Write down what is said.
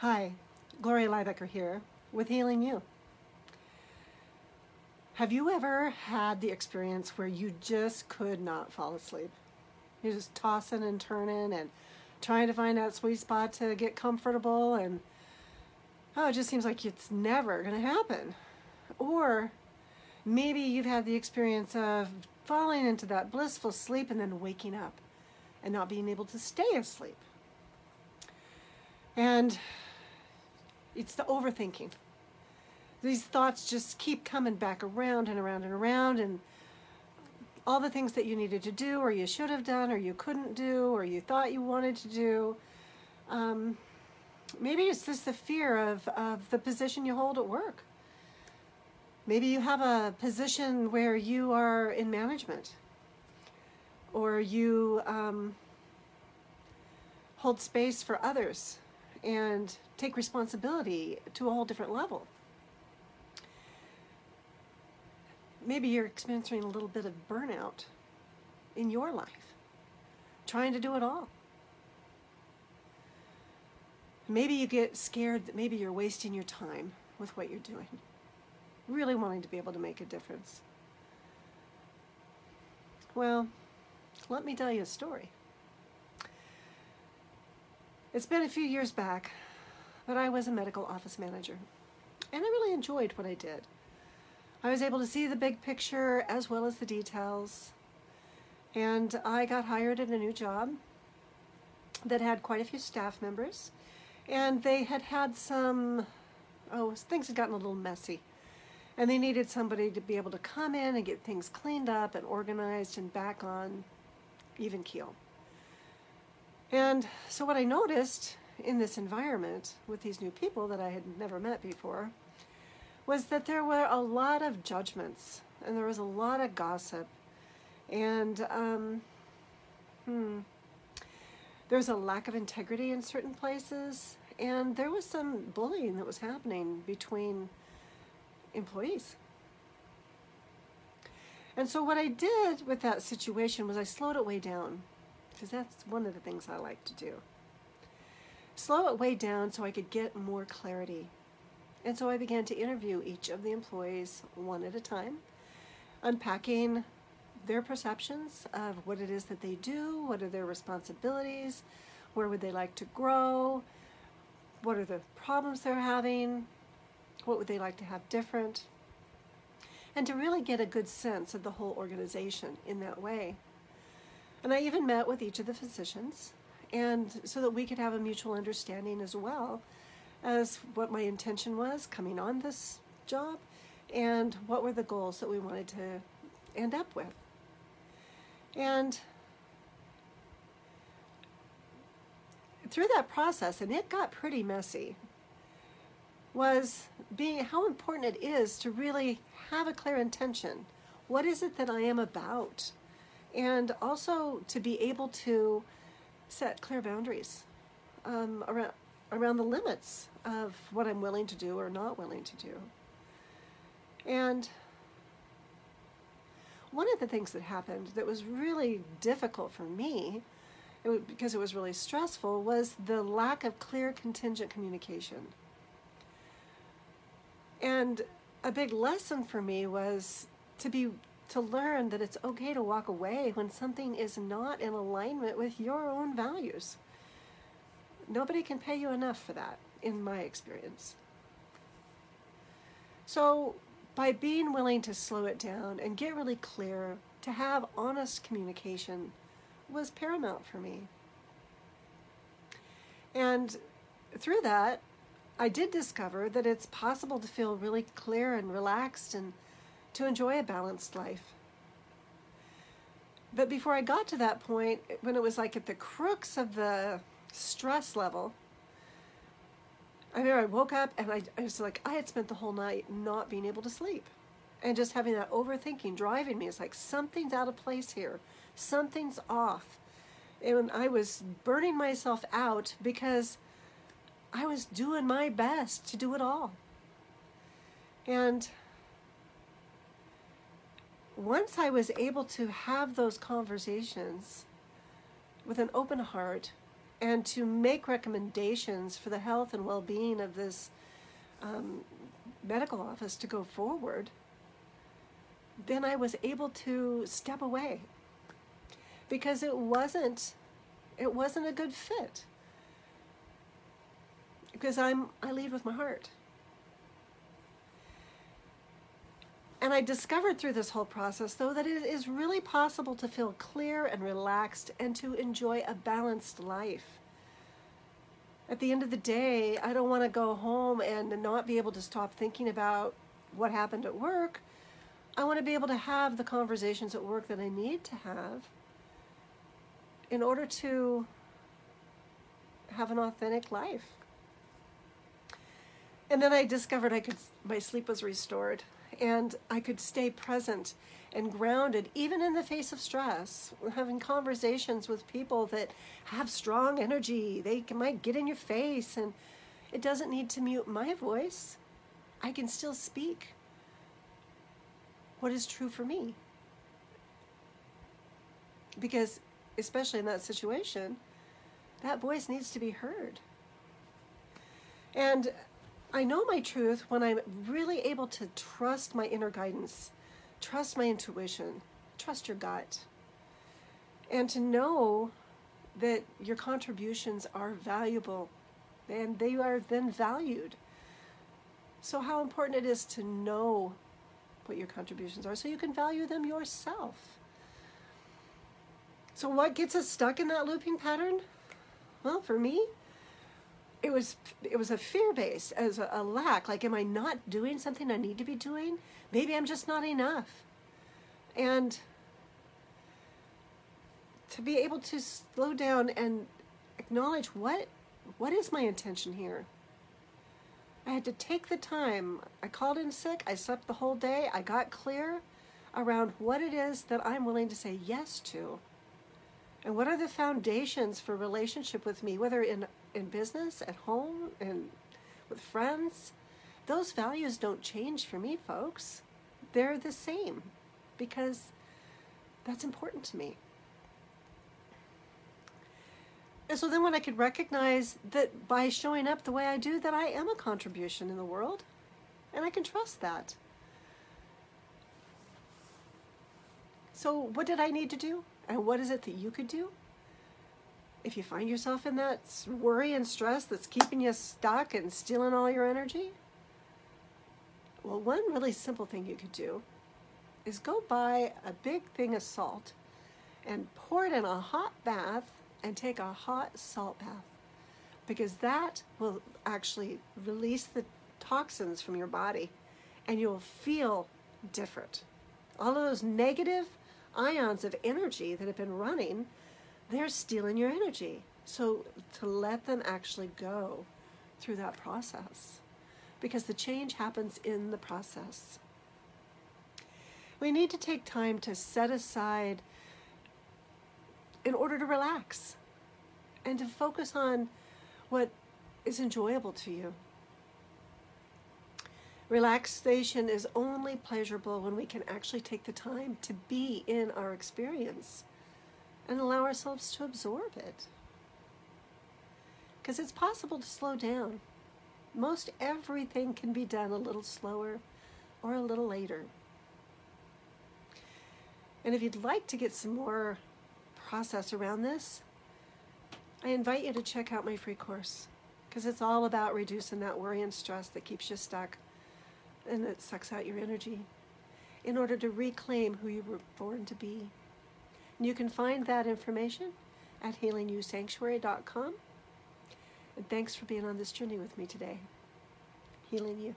Hi, Gloria Lybecker here with Healing You. Have you ever had the experience where you just could not fall asleep? You're just tossing and turning and trying to find that sweet spot to get comfortable, and oh, it just seems like it's never going to happen. Or maybe you've had the experience of falling into that blissful sleep and then waking up and not being able to stay asleep. And it's the overthinking. These thoughts just keep coming back around and around and around, and all the things that you needed to do, or you should have done, or you couldn't do, or you thought you wanted to do. Um, maybe it's just the fear of, of the position you hold at work. Maybe you have a position where you are in management, or you um, hold space for others and take responsibility to a whole different level. Maybe you're experiencing a little bit of burnout in your life, trying to do it all. Maybe you get scared that maybe you're wasting your time with what you're doing, really wanting to be able to make a difference. Well, let me tell you a story. It's been a few years back, but I was a medical office manager, and I really enjoyed what I did. I was able to see the big picture as well as the details, and I got hired at a new job that had quite a few staff members, and they had had some, oh, things had gotten a little messy. And they needed somebody to be able to come in and get things cleaned up and organized and back on even keel. And so, what I noticed in this environment with these new people that I had never met before was that there were a lot of judgments and there was a lot of gossip. And, um, hmm, a lack of integrity in certain places. And there was some bullying that was happening between employees. And so, what I did with that situation was I slowed it way down because that's one of the things I like to do. Slow it way down so I could get more clarity. And so I began to interview each of the employees one at a time, unpacking their perceptions of what it is that they do, what are their responsibilities, where would they like to grow, what are the problems they're having, what would they like to have different, and to really get a good sense of the whole organization in that way. And I even met with each of the physicians, and so that we could have a mutual understanding as well as what my intention was coming on this job and what were the goals that we wanted to end up with. And through that process, and it got pretty messy, was being how important it is to really have a clear intention. What is it that I am about? And also to be able to set clear boundaries um, around around the limits of what I'm willing to do or not willing to do. And one of the things that happened that was really difficult for me, it was, because it was really stressful, was the lack of clear contingent communication. And a big lesson for me was to be to learn that it's okay to walk away when something is not in alignment with your own values. Nobody can pay you enough for that, in my experience. So, by being willing to slow it down and get really clear, to have honest communication was paramount for me. And through that, I did discover that it's possible to feel really clear and relaxed and to enjoy a balanced life. But before I got to that point, when it was like at the crux of the stress level, I remember I woke up and I, I was like, I had spent the whole night not being able to sleep. And just having that overthinking driving me. It's like something's out of place here, something's off. And I was burning myself out because I was doing my best to do it all. And once I was able to have those conversations with an open heart and to make recommendations for the health and well being of this um, medical office to go forward, then I was able to step away because it wasn't it wasn't a good fit because I'm I lead with my heart. And I discovered through this whole process, though, that it is really possible to feel clear and relaxed and to enjoy a balanced life. At the end of the day, I don't want to go home and not be able to stop thinking about what happened at work. I want to be able to have the conversations at work that I need to have in order to have an authentic life. And then I discovered I could my sleep was restored and I could stay present and grounded even in the face of stress, having conversations with people that have strong energy. They might get in your face and it doesn't need to mute my voice. I can still speak what is true for me. Because especially in that situation, that voice needs to be heard. And I know my truth when I'm really able to trust my inner guidance, trust my intuition, trust your gut, and to know that your contributions are valuable and they are then valued. So, how important it is to know what your contributions are so you can value them yourself. So, what gets us stuck in that looping pattern? Well, for me, it was it was a fear based as a, a, lack like am i not doing something i need to be doing? Maybe i'm just not enough. And to be able to slow down and acknowledge what what is my intention here? I had to take the time. I called in sick. I slept the whole day. I got clear around what it is that i'm willing to say yes to. And what are the foundations for relationship with me whether in in business, at home, and with friends, those values don't change for me, folks. They're the same because that's important to me. And so then when I could recognize that by showing up the way I do, that I am a contribution in the world, and I can trust that. So what did I need to do? And what is it that you could do? If you find yourself in that worry and stress that's keeping you stuck and stealing all your energy, well, one really simple thing you could do is go buy a big thing of salt and pour it in a hot bath and take a hot salt bath because that will actually release the toxins from your body and you'll feel different. All of those negative ions of energy that have been running they're stealing your energy. So to let them actually go through that process because the change happens in the process. We need to take time to set aside in order to relax and to focus on what is enjoyable to you. Relaxation is only pleasurable when we can actually take the time to be in our experience and allow ourselves to absorb it. Because it's possible to slow down. Most everything can be done a little slower or a little later. And if you'd like to get some more process around this, I invite you to check out my free course because it's all about reducing that worry and stress that keeps you stuck and that sucks out your energy in order to reclaim who you were born to be. You can find that information at healingyousanctuary.com. And thanks for being on this journey with me today. Healing you.